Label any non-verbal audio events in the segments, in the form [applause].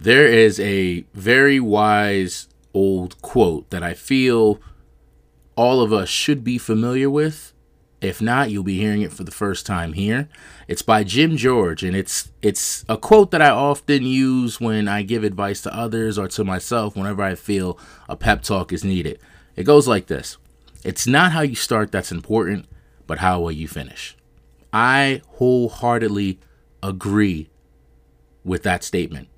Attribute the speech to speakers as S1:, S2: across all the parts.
S1: there is a very wise old quote that I feel all of us should be familiar with. If not, you'll be hearing it for the first time here. It's by Jim George and it's it's a quote that I often use when I give advice to others or to myself whenever I feel a pep talk is needed. It goes like this. It's not how you start that's important, but how will you finish. I wholeheartedly agree with that statement.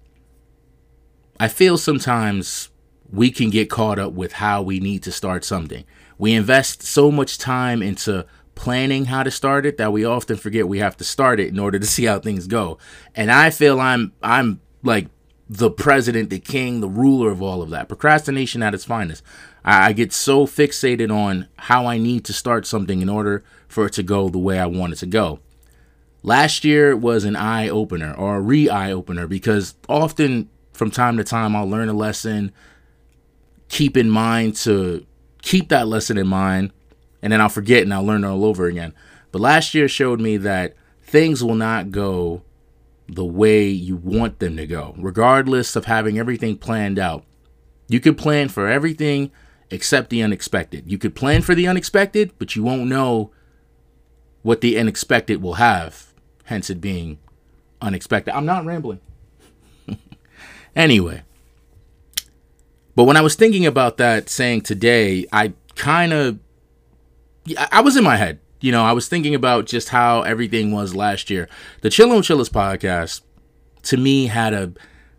S1: I feel sometimes we can get caught up with how we need to start something. We invest so much time into planning how to start it that we often forget we have to start it in order to [laughs] see how things go. And I feel I'm I'm like the president, the king, the ruler of all of that. Procrastination at its finest. I, I get so fixated on how I need to start something in order for it to go the way I want it to go. Last year was an eye opener or a re eye opener because often from time to time I'll learn a lesson, keep in mind to keep that lesson in mind, and then I'll forget and I'll learn it all over again. But last year showed me that things will not go the way you want them to go, regardless of having everything planned out. You could plan for everything except the unexpected. You could plan for the unexpected, but you won't know what the unexpected will have, hence it being unexpected. I'm not rambling. Anyway, but when I was thinking about that saying today, I kind of, I was in my head. You know, I was thinking about just how everything was last year. The Chillin' with Chillest podcast, to me, had a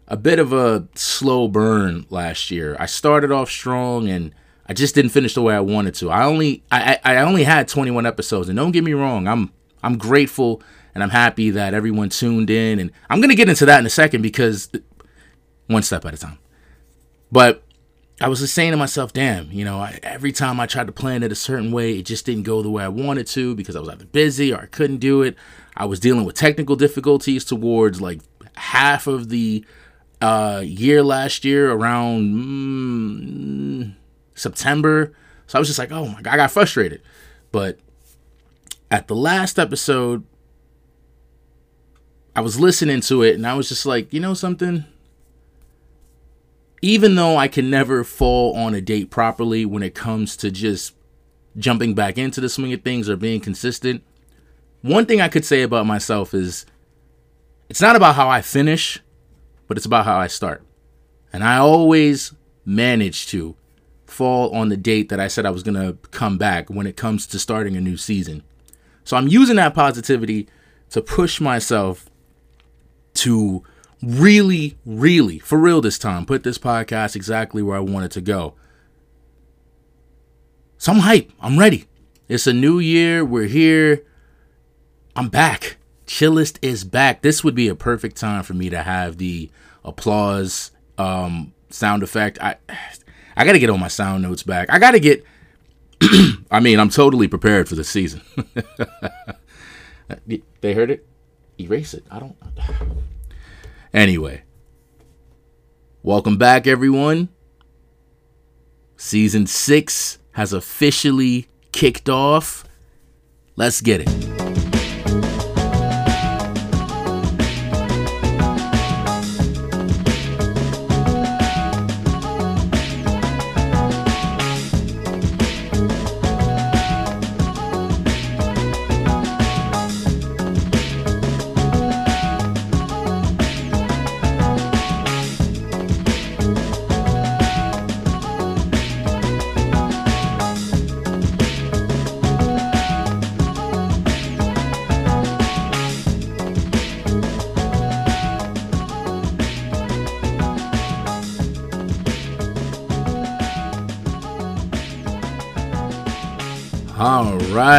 S1: a bit of a slow burn last year. I started off strong and I just didn't finish the way I wanted to. I only I, I only had 21 episodes, and don't get me wrong, I'm I'm grateful and I'm happy that everyone tuned in, and I'm gonna get into that in a second because one step at a time. But I was just saying to myself, damn, you know, I, every time I tried to plan it a certain way, it just didn't go the way I wanted to because I was either busy or I couldn't do it. I was dealing with technical difficulties towards like half of the uh, year last year around mm, September. So I was just like, oh my God, I got frustrated. But at the last episode, I was listening to it and I was just like, you know something? Even though I can never fall on a date properly when it comes to just jumping back into the swing of things or being consistent, one thing I could say about myself is it's not about how I finish, but it's about how I start. And I always manage to fall on the date that I said I was going to come back when it comes to starting a new season. So I'm using that positivity to push myself to really, really, for real this time, put this podcast exactly where I want it to go. So I'm hype. I'm ready. It's a new year. We're here. I'm back. Chillest is back. This would be a perfect time for me to have the applause um, sound effect. I I got to get all my sound notes back. I got to get [clears throat] I mean, I'm totally prepared for the season. [laughs] they heard it? Erase it. I don't Anyway, welcome back, everyone. Season six has officially kicked off. Let's get it.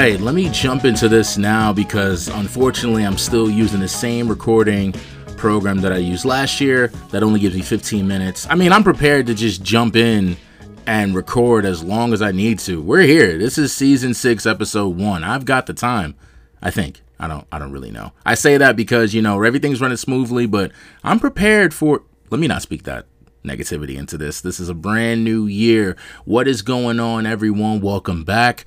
S1: Right, let me jump into this now because unfortunately I'm still using the same recording program that I used last year that only gives me 15 minutes. I mean, I'm prepared to just jump in and record as long as I need to. We're here. This is season 6 episode 1. I've got the time. I think. I don't I don't really know. I say that because, you know, everything's running smoothly, but I'm prepared for let me not speak that negativity into this. This is a brand new year. What is going on everyone? Welcome back.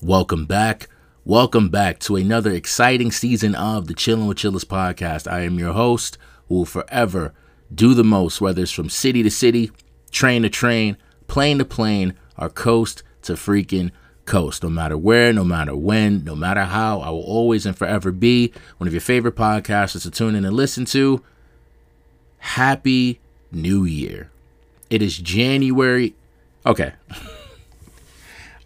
S1: Welcome back. Welcome back to another exciting season of the Chillin' with Chillest podcast. I am your host who will forever do the most, whether it's from city to city, train to train, plane to plane, or coast to freaking coast. No matter where, no matter when, no matter how, I will always and forever be one of your favorite podcasters to tune in and listen to. Happy New Year. It is January. Okay. [laughs]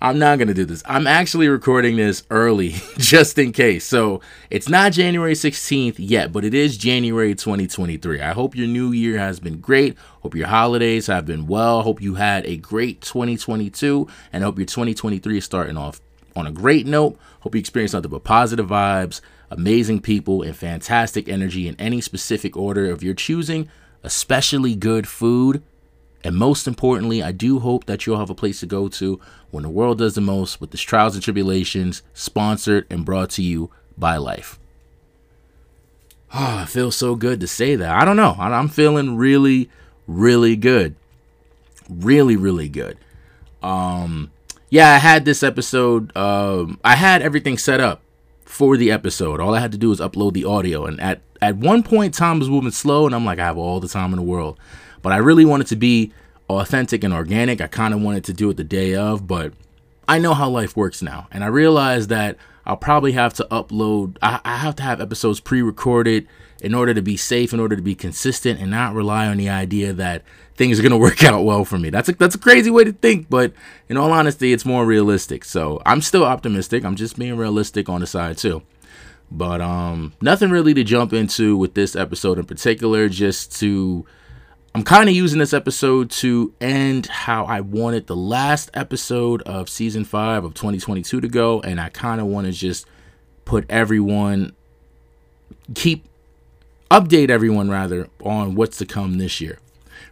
S1: I'm not going to do this. I'm actually recording this early [laughs] just in case. So it's not January 16th yet, but it is January 2023. I hope your new year has been great. Hope your holidays have been well. Hope you had a great 2022 and hope your 2023 is starting off on a great note. Hope you experience nothing but positive vibes, amazing people, and fantastic energy in any specific order of your choosing, especially good food and most importantly, I do hope that you'll have a place to go to when the world does the most with this trials and tribulations, sponsored and brought to you by life. [sighs] Oh, it feels so good to say that. I don't know. I'm feeling really, really good. Really, really good. Um, yeah, I had this episode. Um, I had everything set up for the episode. All I had to do was upload the audio. And at, at one point, time was moving slow, and I'm like, I have all the time in the world. But I really wanted to be authentic and organic. I kind of wanted to do it the day of, but I know how life works now. And I realized that I'll probably have to upload, I, I have to have episodes pre recorded in order to be safe, in order to be consistent, and not rely on the idea that things are going [laughs] to work out well for me. That's a, that's a crazy way to think, but in all honesty, it's more realistic. So I'm still optimistic. I'm just being realistic on the side too. But um, nothing really to jump into with this episode in particular, just to I'm kind of using this episode to end how I wanted the last episode of season five of 2022 to go, and I kind of want to just put everyone, keep, update everyone rather on what's to come this year.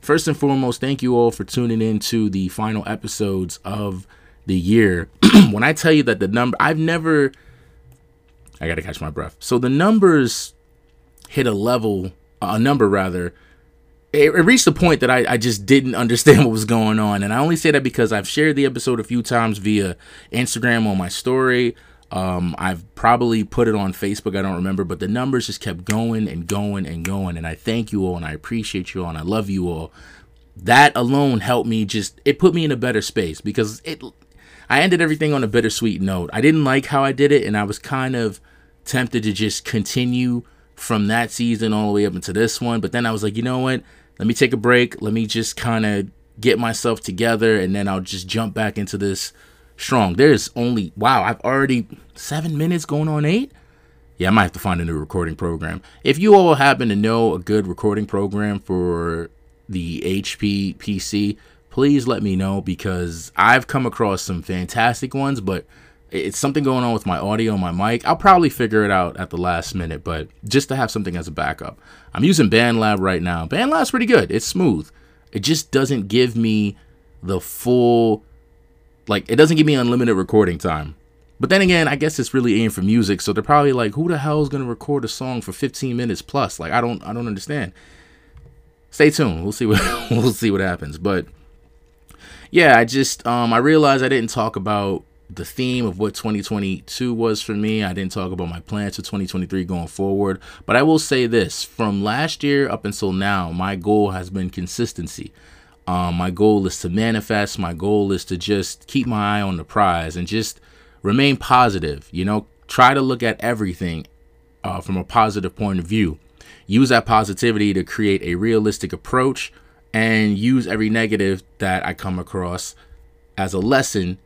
S1: First and foremost, thank you all for tuning in to the final episodes of the year. [clears throat] when I tell you that the number, I've never, I gotta catch my breath. So the numbers hit a level, a number rather it, it reached a point that I, I just didn't [laughs] understand what was going on. And I only say that because I've shared the episode a few times via Instagram on my story. Um, I've probably put it on Facebook, I don't remember, but the numbers just kept going and going and going. And I thank you all and I appreciate you all and I love you all. That alone helped me just, it put me in a better space because it, I ended everything on a bittersweet note. I didn't like how I did it and I was kind of tempted to just continue from that season all the way up into this one. But then I was like, you know what? Let me take a break. Let me just kind of get myself together and then I'll just jump back into this strong. There's only, wow, I've already seven minutes going on eight. Yeah, I might have to find a new recording program. If you all happen to know a good recording program for the HP PC, please let me know because I've come across some fantastic ones, but it's something going on with my audio and my mic. I'll probably figure it out at the last minute, but just to have something as a backup. I'm using BandLab right now. BandLab's pretty good. It's smooth. It just doesn't give me the full like it doesn't give me unlimited recording time. But then again, I guess it's really aimed for music, so they're probably like, who the hell is gonna record a song for 15 minutes plus? Like I don't I don't understand. Stay tuned. We'll see what [laughs] we'll see what happens. But yeah, I just um I realized I didn't talk about the theme of what 2022 was for me. I didn't talk about my plans for 2023 going forward, but I will say this from last year up until now, my goal has been consistency. Um, my goal is to manifest. My goal is to just keep my eye on the prize and just remain positive. You know, try to look at everything uh, from a positive point of view. Use that positivity to create a realistic approach and use every negative that I come across as a lesson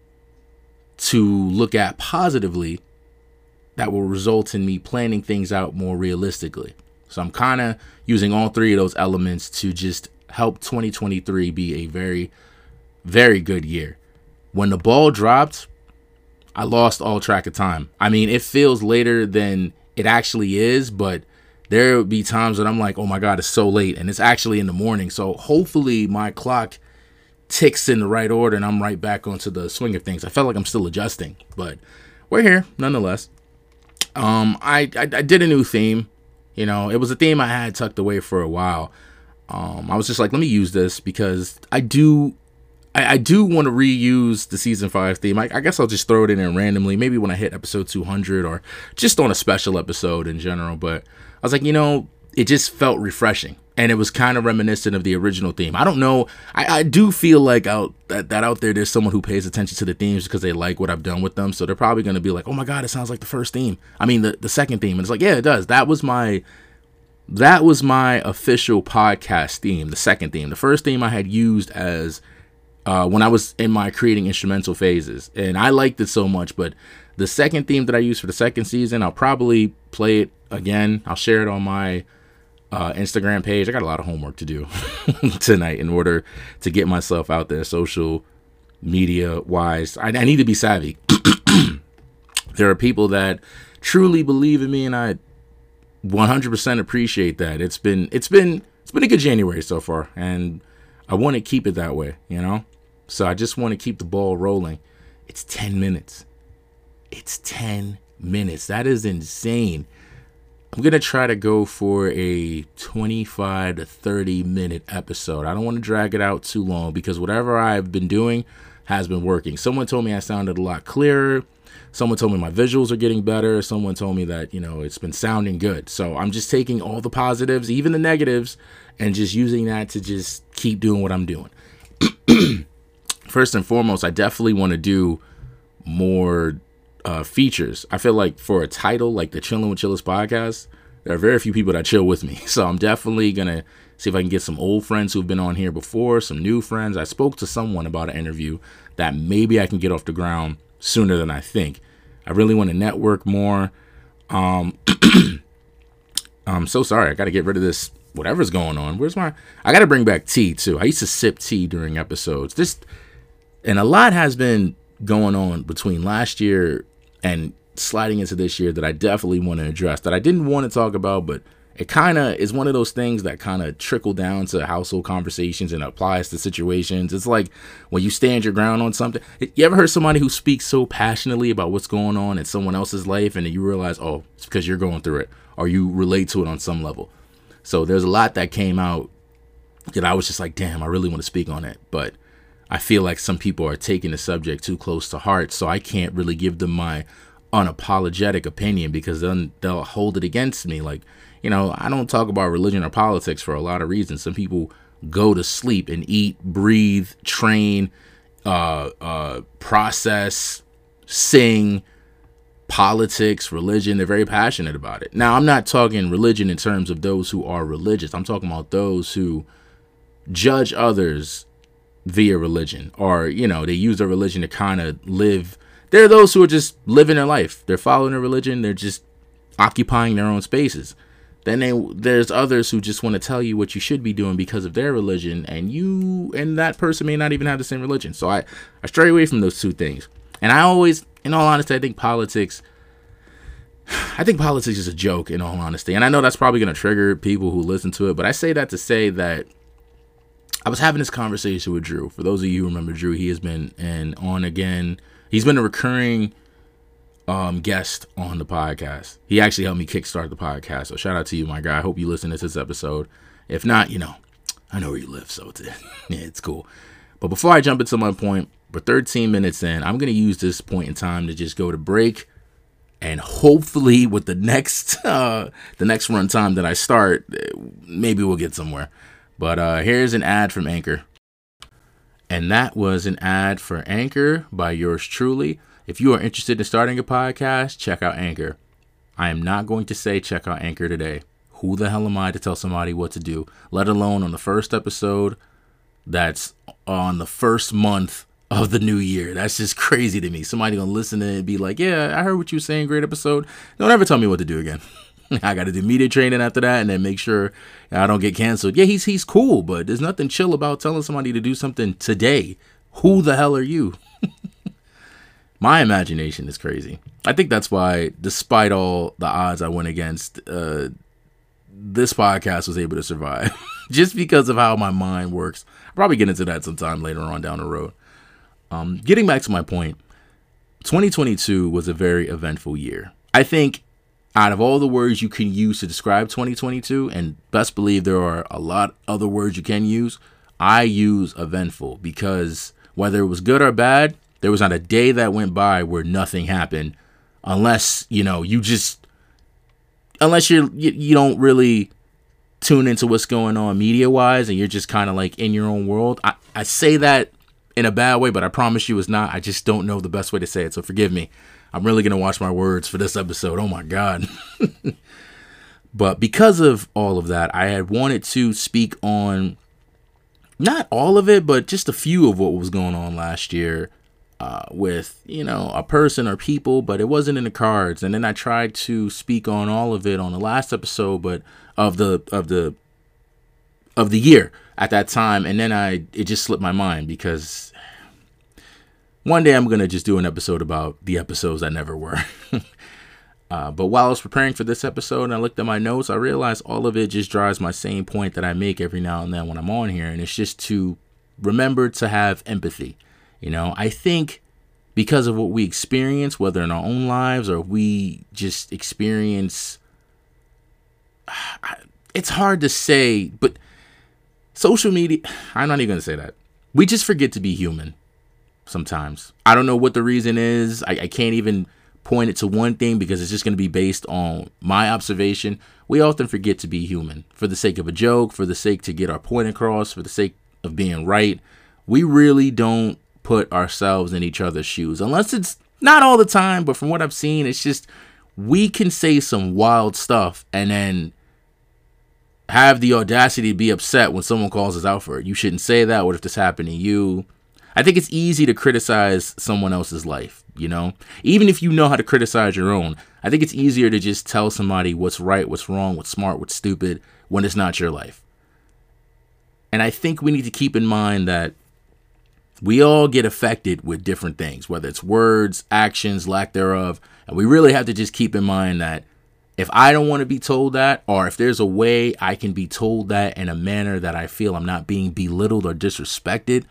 S1: to look at positively that will result in me planning things out more realistically. So I'm kind of using all three of those elements to just help 2023 be a very, very good year. When the ball dropped, I lost all track of time. I mean, it feels later than it actually is, but there would be times that I'm like, oh my God, it's so late. And it's actually in the morning. So hopefully my clock ticks in the right order and I'm right back onto the swing of things. I felt like I'm still adjusting, but we're here nonetheless. Um, I, I, I did a new theme. You know, it was a theme I had tucked away for a while. Um, I was just like, let me use this because I do, I, I do want to reuse the season five theme. I, I guess I'll just throw it in there randomly, maybe when I hit episode 200 or just on a special episode in general. But I was like, you know, it just felt refreshing and it was kind of reminiscent of the original theme. I don't know. I, I do feel like out that, that out there there's someone who pays attention to the themes because they like what I've done with them. So they're probably gonna be like, oh my god, it sounds like the first theme. I mean the, the second theme. And it's like, yeah, it does. That was my that was my official podcast theme, the second theme. The first theme I had used as uh, when I was in my creating instrumental phases. And I liked it so much, but the second theme that I used for the second season, I'll probably play it again. I'll share it on my uh, Instagram page. I got a lot of homework to do [laughs] tonight in order to get myself out there social media wise. I, I need to be savvy. [clears throat] there are people that truly believe in me, and I 100% appreciate that. It's been it's been it's been a good January so far, and I want to keep it that way. You know, so I just want to keep the ball rolling. It's 10 minutes. It's 10 minutes. That is insane. I'm going to try to go for a 25 to 30 minute episode. I don't want to drag it out too long because whatever I've been doing has been working. Someone told me I sounded a lot clearer. Someone told me my visuals are getting better. Someone told me that, you know, it's been sounding good. So I'm just taking all the positives, even the negatives, and just using that to just keep doing what I'm doing. [clears throat] First and foremost, I definitely want to do more uh, features. I feel like for a title like the Chilling with Chillest podcast, there are very few people that chill with me. [laughs] So I'm definitely gonna see if I can get some old friends who've been on here before, some new friends. I spoke to someone about an interview that maybe I can get off the ground sooner than I think. I really want to network more. Um, [clears throat] I'm so sorry. I got to get rid of this whatever's going on. Where's my? I got to bring back tea too. I used to sip tea during episodes. This and a lot has been going on between last year and sliding into this year that I definitely want to address that I didn't want to talk about, but it kind of is one of those things that kind of trickle down to household conversations and applies to situations. It's like when you stand your ground on something. You ever heard somebody who speaks so passionately about what's going on in someone else's life and you realize, oh, it's because you're going through it or you relate to it on some level. So there's a lot that came out that I was just like, damn, I really want to speak on it. But I feel like some people are taking the subject too close to heart. So I can't really give them my unapologetic opinion because then they'll hold it against me. Like, you know, I don't talk about religion or politics for a lot of reasons. Some people go to sleep and eat, breathe, train, uh, uh, process, sing, politics, religion. They're very passionate about it. Now, I'm not talking religion in terms of those who are religious. I'm talking about those who judge others via religion or, you know, they use their religion to kind of live there are those who are just living their life. They're following a religion. They're just occupying their own spaces. Then they, there's others who just want to tell you what you should be doing because of their religion, and you and that person may not even have the same religion. So I, I stray away from those two things. And I always, in all honesty, I think politics. [sighs] I think politics is a joke, in all honesty. And I know that's probably going to trigger people who listen to it, but I say that to say that I was having this conversation with Drew. For those of you who remember Drew, he has been an on again He's been a recurring um, guest on the podcast. He actually helped me kickstart the podcast. So shout out to you, my guy. I hope you listen to this episode. If not, you know, I know where you live, so it's [laughs] yeah, it's cool. But before I jump into my point, we're 13 minutes in. I'm gonna use this point in time to just go to break, and hopefully, with the next [laughs] uh, the next run time that I start, maybe we'll get somewhere. But uh, here's an ad from Anchor. And that was an ad for Anchor by yours truly. If you are interested in starting a podcast, check out Anchor. I am not going to say check out Anchor today. Who the hell am I to tell somebody what to do, let alone on the first episode that's on the first month of the new year? That's just crazy to me. Somebody gonna listen to it and be like, Yeah, I heard what you were saying, great episode. Don't ever tell me what to do again. [laughs] [laughs] I got to do media training after that, and then make sure I don't get canceled. Yeah, he's he's cool, but there's nothing chill about telling somebody to do something today. Who the hell are you? [laughs] My imagination is crazy. I think that's why, despite all the odds I went against, uh, this podcast was able to survive [laughs] just because of how my mind works. I'll probably get into that sometime later on down the road. Um, getting back to my point, 2022 was a very eventful year. I think out of all the words you can use to describe 2022, and best believe there are a lot other words you can use, I use eventful because whether it was good or bad, there was not a day that went by where nothing happened, unless you know you just unless you're you, you don't really tune into what's going on media wise and you're just kind of like in your own world. I, I say that in a bad way, but I promise you it's not. I just don't know the best way to say it. So forgive me. I'm really going to watch my words for this episode. Oh my God. [laughs] but because of all of that, I had wanted to speak on not all of it, but just a few of what was going on last year uh, with you know a person or people, but it wasn't in the cards. And then I tried to speak on all of it on the last episode, but of the of the of the year at that time, and then I it just slipped my mind because one day I'm gonna just do an episode about the episodes that never were. [laughs] uh, but while I was preparing for this episode and I looked at my notes, I realized all of it just drives my same point that I make every now and then when I'm on here, and it's just to remember to have empathy. You know, I think because of what we experience, whether in our own lives or we just experience, [sighs] it's hard to say, but social media, I'm not even going to say that. We just forget to be human sometimes. I don't know what the reason is. I, I can't even point it to one thing because it's just going to be based on my observation. We often forget to be human for the sake of a joke, for the sake to get our point across, for the sake of being right. We really don't put ourselves in each other's shoes. Unless it's not all the time, but from what I've seen, it's just we can say some wild stuff and then have the audacity to be upset when someone calls us out for it. You shouldn't say that. What if this happened to you? I think it's easy to criticize someone else's life, you know? Even if you know how to criticize your own, I think it's easier to just tell somebody what's right, what's wrong, what's smart, what's stupid when it's not your life. And I think we need to keep in mind that we all get affected with different things, whether it's words, actions, lack thereof. And we really have to just keep in mind that if I don't want to be told that, or if there's a way I can be told that in a manner that I feel I'm not being belittled or disrespected,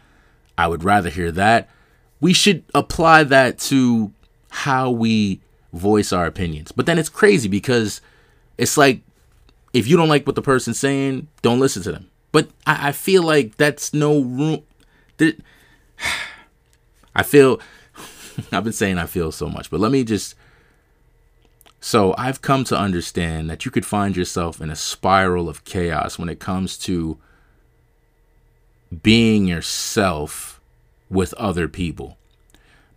S1: I would rather hear that. We should apply that to how we voice our opinions. But then it's crazy because it's like if you don't like what the person's saying, don't listen to them. But I, I feel like that's no room. There, [sighs] I feel [laughs] I've been saying I feel so much, but let me just so I've come to understand that you could find yourself in a spiral of chaos when it comes to being yourself with other people.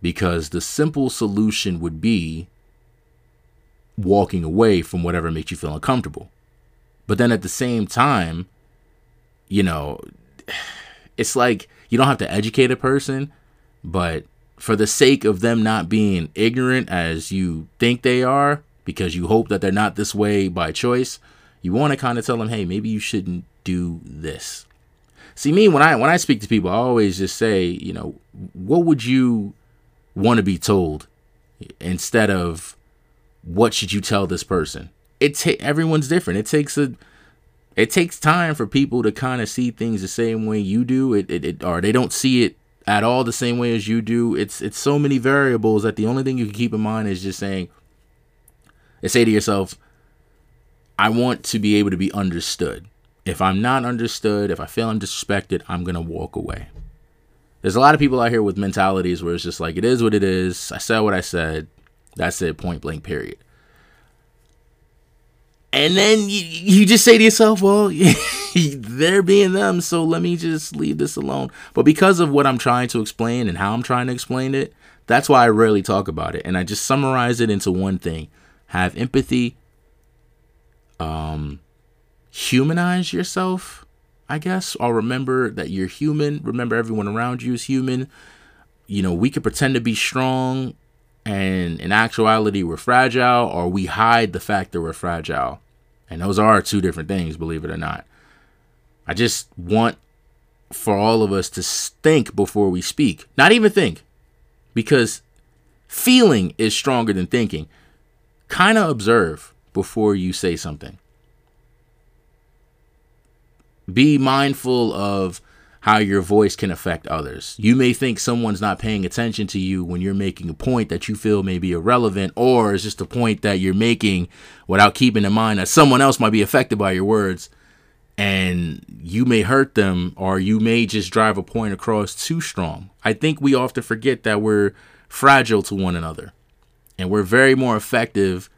S1: Because the simple solution would be walking away from whatever makes you feel uncomfortable. But then at the same time, you know, [sighs] it's like you don't have to educate a person, but for the sake of them not being ignorant as you think they are, because you hope that they're not this way by choice, you want to kind of tell them, hey, maybe you shouldn't do this. See, me when I when I speak to people, I always just say, you know, what would you want to be told instead of what should you tell this person? It ta- everyone's different. It takes a it takes time for people to kind of see things the same way you do it, it, it, or they don't see it at all the same way as you do it's it's so many variables that the only thing you can keep in mind is just saying and say to yourself i want to be able to be understood. If i'm not understood if i feel i'm disrespected i'm gonna walk away. There's a lot of people out here with mentalities where it's just like it is what it is. I said what i said. That's it point blank period. And then you, you just say to yourself, well, [laughs] they're being them, so let me just leave this alone. But because of what I'm trying to explain and how I'm trying to explain it, that's why I rarely talk about it. And I just summarize it into one thing have empathy, um, humanize yourself, I guess, or remember that you're human. Remember everyone around you is human. You know, we could pretend to be strong and in actuality we're fragile, or we hide the fact that we're fragile. And those are two different things, believe it or not. I just want for all of us to think before we speak. Not even think, because feeling is stronger than thinking. Kind of observe before you say something. Be mindful of how your voice can affect others. You may think someone's not paying attention to you when you're making a point that you feel may be irrelevant, or it's just a point that you're making without keeping in mind that someone else might be affected by your words and you may hurt them or you may just drive a point across too strong. I think we often forget that we're fragile to one another and we're very more effective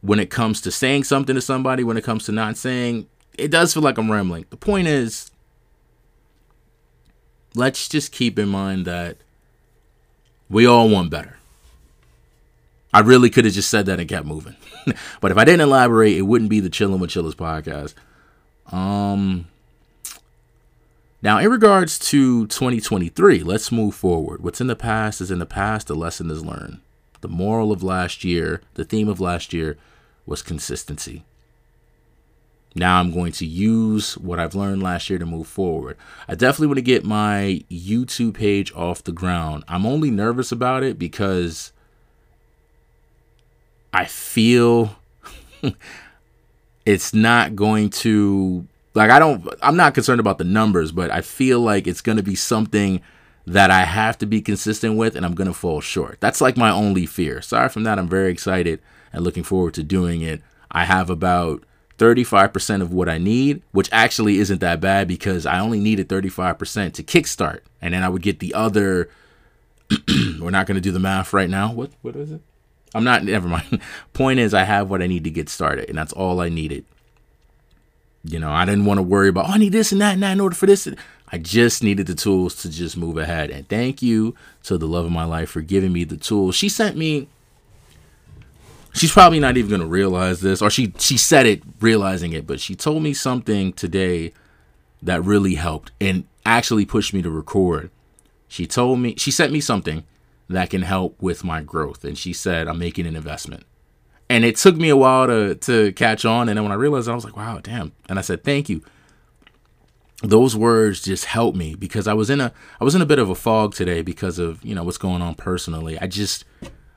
S1: when it comes to saying something to somebody, when it comes to not saying it does feel like I'm rambling. The point is, let's just keep in mind that we all want better. I really could have just said that and kept moving. [laughs] but if I didn't elaborate, it wouldn't be the Chillin' with Chillest podcast. Um now in regards to 2023, let's move forward. What's in the past is in the past, the lesson is learned. The moral of last year, the theme of last year was consistency. Now I'm going to use what I've learned last year to move forward. I definitely want to get my YouTube page off the ground. I'm only nervous about it because I feel [laughs] it's not going to like I don't I'm not concerned about the numbers, but I feel like it's going to be something that I have to be consistent with and I'm going to fall short. That's like my only fear. Aside from that, I'm very excited and looking forward to doing it. I have about 35% of what I need, which actually isn't that bad because I only needed 35% to kickstart. And then I would get the other [clears throat] we're not going to do the math right now. What what is it? I'm not, [laughs] never mind. Point is, I have what I need to get started, and that's all I needed. You know, I didn't want to worry about, oh, I need this and that and that in order for this. I just needed the tools to just move ahead. And thank you to the love of my life for giving me the tools. She sent me, she's probably not even going to realize this, or she, she said it realizing it, but she told me something today that really helped and actually pushed me to record. She told me, she sent me something that can help with my growth. And she said, I'm making an investment. And it took me a while to to catch on. And then when I realized, I was like, wow, damn. And I said, thank you. Those words just helped me because I was in a I was in a bit of a fog today because of, you know, what's going on personally. I just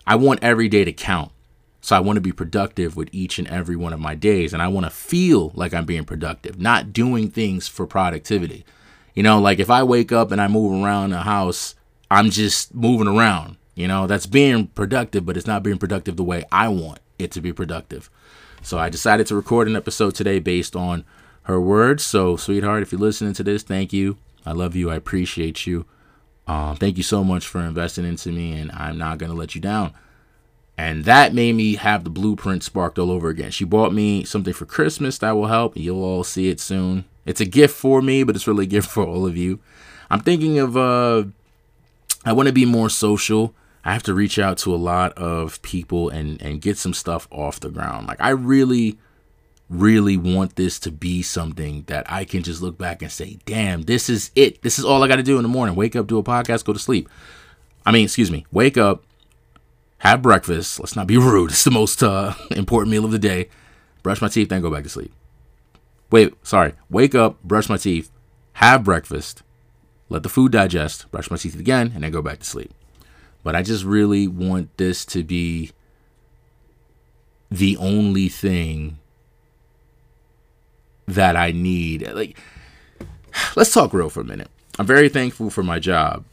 S1: I want every day to count. So I want to be productive with each and every one of my days. And I want to feel like I'm being productive, not doing things for productivity. You know, like if I wake up and I move around the house I'm just moving around. You know, that's being productive, but it's not being productive the way I want it to be productive. So I decided to record an episode today based on her words. So, sweetheart, if you're listening to this, thank you. I love you. I appreciate you. Um, thank you so much for investing into me, and I'm not going to let you down. And that made me have the blueprint sparked all over again. She bought me something for Christmas that will help. You'll all see it soon. It's a gift for me, but it's really a [laughs] gift for all of you. I'm thinking of uh, I want to be more social. I have to reach out to a lot of people and and get some stuff off the ground. Like I really really want this to be something that I can just look back and say, "Damn, this is it. This is all I got to do in the morning. Wake up, do a podcast, go to sleep." I mean, excuse me. Wake up, have breakfast. Let's not be [laughs] rude. It's the most uh, important meal of the day. Brush my teeth, then go back to sleep. Wait, sorry. Wake up, brush my teeth, have breakfast, let the food digest, brush my teeth again, and then go back to sleep. But I just really want this to be the only thing that I need. Like, let's talk real for a minute. I'm very thankful for my job.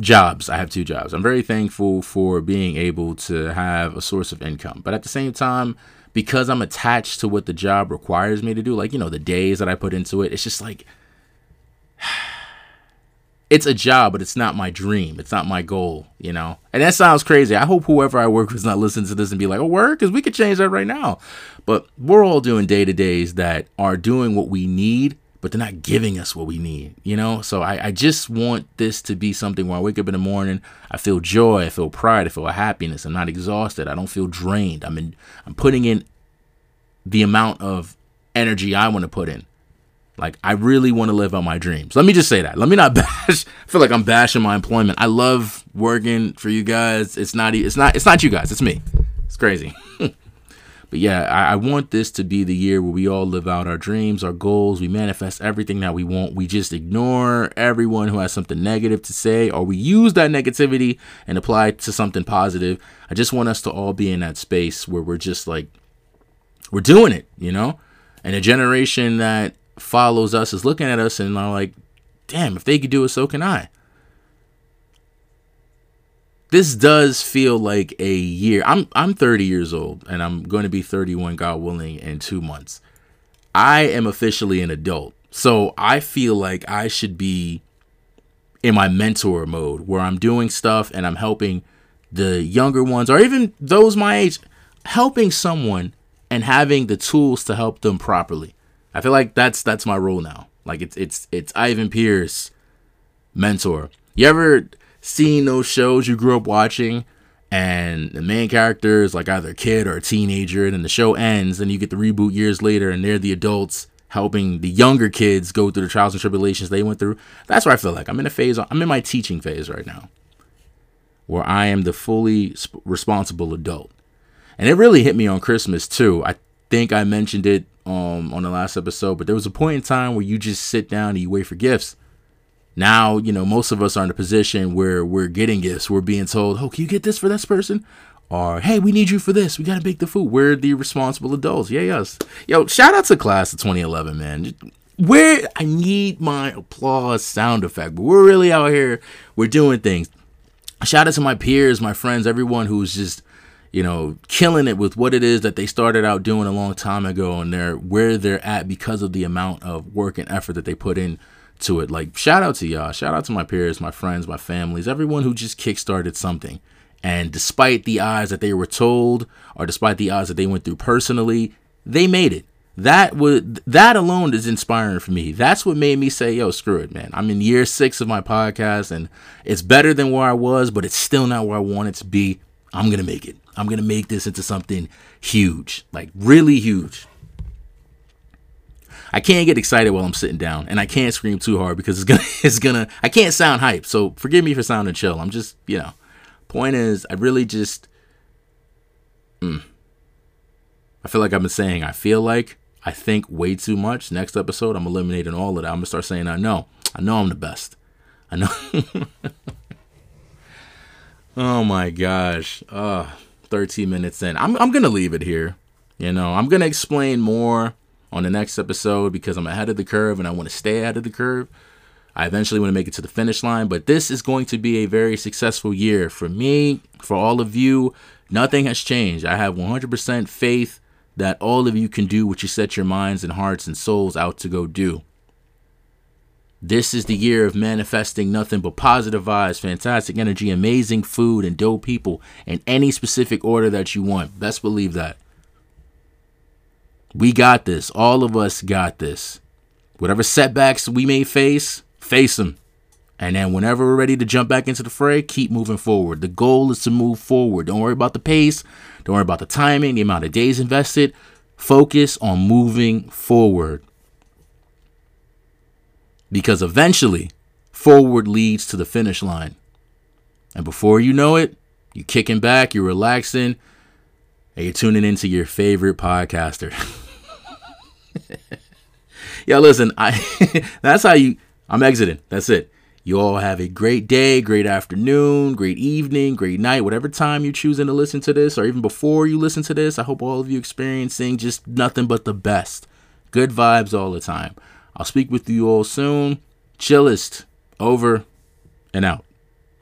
S1: Jobs. I have two jobs. I'm very thankful for being able to have a source of income. But at the same time, because I'm attached to what the job requires me to do, like, you know, the days that I put into it, it's just like it's a job, but it's not my dream. It's not my goal, you know? And that sounds crazy. I hope whoever I work with is not listening to this and be like, oh, work? Because we could change that right now. But we're all doing day to days that are doing what we need, but they're not giving us what we need, you know? So I, I just want this to be something where I wake up in the morning, I feel joy, I feel pride, I feel happiness. I'm not exhausted. I don't feel drained. I'm in, I'm putting in the amount of energy I want to put in. Like I really want to live out my dreams. Let me just say that. Let me not [laughs] bash. I feel like I'm bashing my employment. I love working for you guys. It's not. It's not. It's not you guys. It's me. It's crazy. [laughs] but yeah, I, I want this to be the year where we all live out our dreams, our goals. We manifest everything that we want. We just ignore everyone who has something negative to say, or we use that negativity and apply it to something positive. I just want us to all be in that space where we're just like, we're doing it, you know. And a generation that follows us is looking at us and are like, damn, if they could do it, so can I. This does feel like a year. I'm I'm 30 years old and I'm going to be 31, God willing, in two months. I am officially an adult. So I feel like I should be in my mentor mode where I'm doing stuff and I'm helping the younger ones or even those my age, helping someone and having the tools to help them properly. I feel like that's that's my role now. Like it's it's it's Ivan Pierce, mentor. You ever seen those shows you grew up watching and the main character is like either a kid or a teenager and then the show ends and you get the reboot years later and they're the adults helping the younger kids go through the trials and tribulations they went through. That's where I feel like I'm in a phase I'm in my teaching phase right now where I am the fully responsible adult. And it really hit me on Christmas too. I think I mentioned it um, on the last episode, but there was a point in time where you just sit down and you wait for gifts. Now, you know, most of us are in a position where we're getting gifts. We're being told, oh, can you get this for this person? Or, hey, we need you for this. We got to make the food. We're the responsible adults. Yeah, yes. Yo, shout out to class of 2011, man. Where I need my applause sound effect, but we're really out here. We're doing things. Shout out to my peers, my friends, everyone who's just you know, killing it with what it is that they started out doing a long time ago and they're where they're at because of the amount of work and effort that they put in to it. Like shout out to y'all, shout out to my peers, my friends, my families, everyone who just kickstarted something. And despite the odds that they were told or despite the odds that they went through personally, they made it. That would that alone is inspiring for me. That's what made me say, "Yo, screw it, man. I'm in year 6 of my podcast and it's better than where I was, but it's still not where I want it to be. I'm going to make it." I'm gonna make this into something huge, like really huge. I can't get excited while I'm sitting down, and I can't scream too hard because it's gonna, [laughs] it's gonna. I can't sound hype, so forgive me for sounding chill. I'm just, you know. Point is, I really just. Mm, I feel like I've been saying I feel like I think way too much. Next episode, I'm eliminating all of that. I'm gonna start saying I know. I know I'm the best. I know. [laughs] oh my gosh. Uh 13 minutes in. I'm, I'm going to leave it here. You know, I'm going to explain more on the next episode because I'm ahead of the curve and I want to stay ahead of the curve. I eventually want to make it to the finish line, but this is going to be a very successful year for me, for all of you. Nothing has changed. I have 100% faith that all of you can do what you set your minds and hearts and souls out to go do. This is the year of manifesting nothing but positive vibes, fantastic energy, amazing food, and dope people in any specific order that you want. Best believe that. We got this. All of us got this. Whatever setbacks we may face, face them. And then whenever we're ready to jump back into the fray, keep moving forward. The goal is to move forward. Don't worry about the pace. Don't worry about the timing, the amount of days invested. Focus on moving forward because eventually forward leads to the finish line. And before you know it, you're kicking back, you're relaxing, and you're tuning into your favorite podcaster. [laughs] yeah, listen, I [laughs] that's how you I'm exiting. That's it. You all have a great day, great afternoon, great evening, great night, whatever time you're choosing to listen to this, or even before you listen to this. I hope all of you experiencing just nothing but the best. Good vibes all the time. I'll speak with you all soon. Chillest over and out.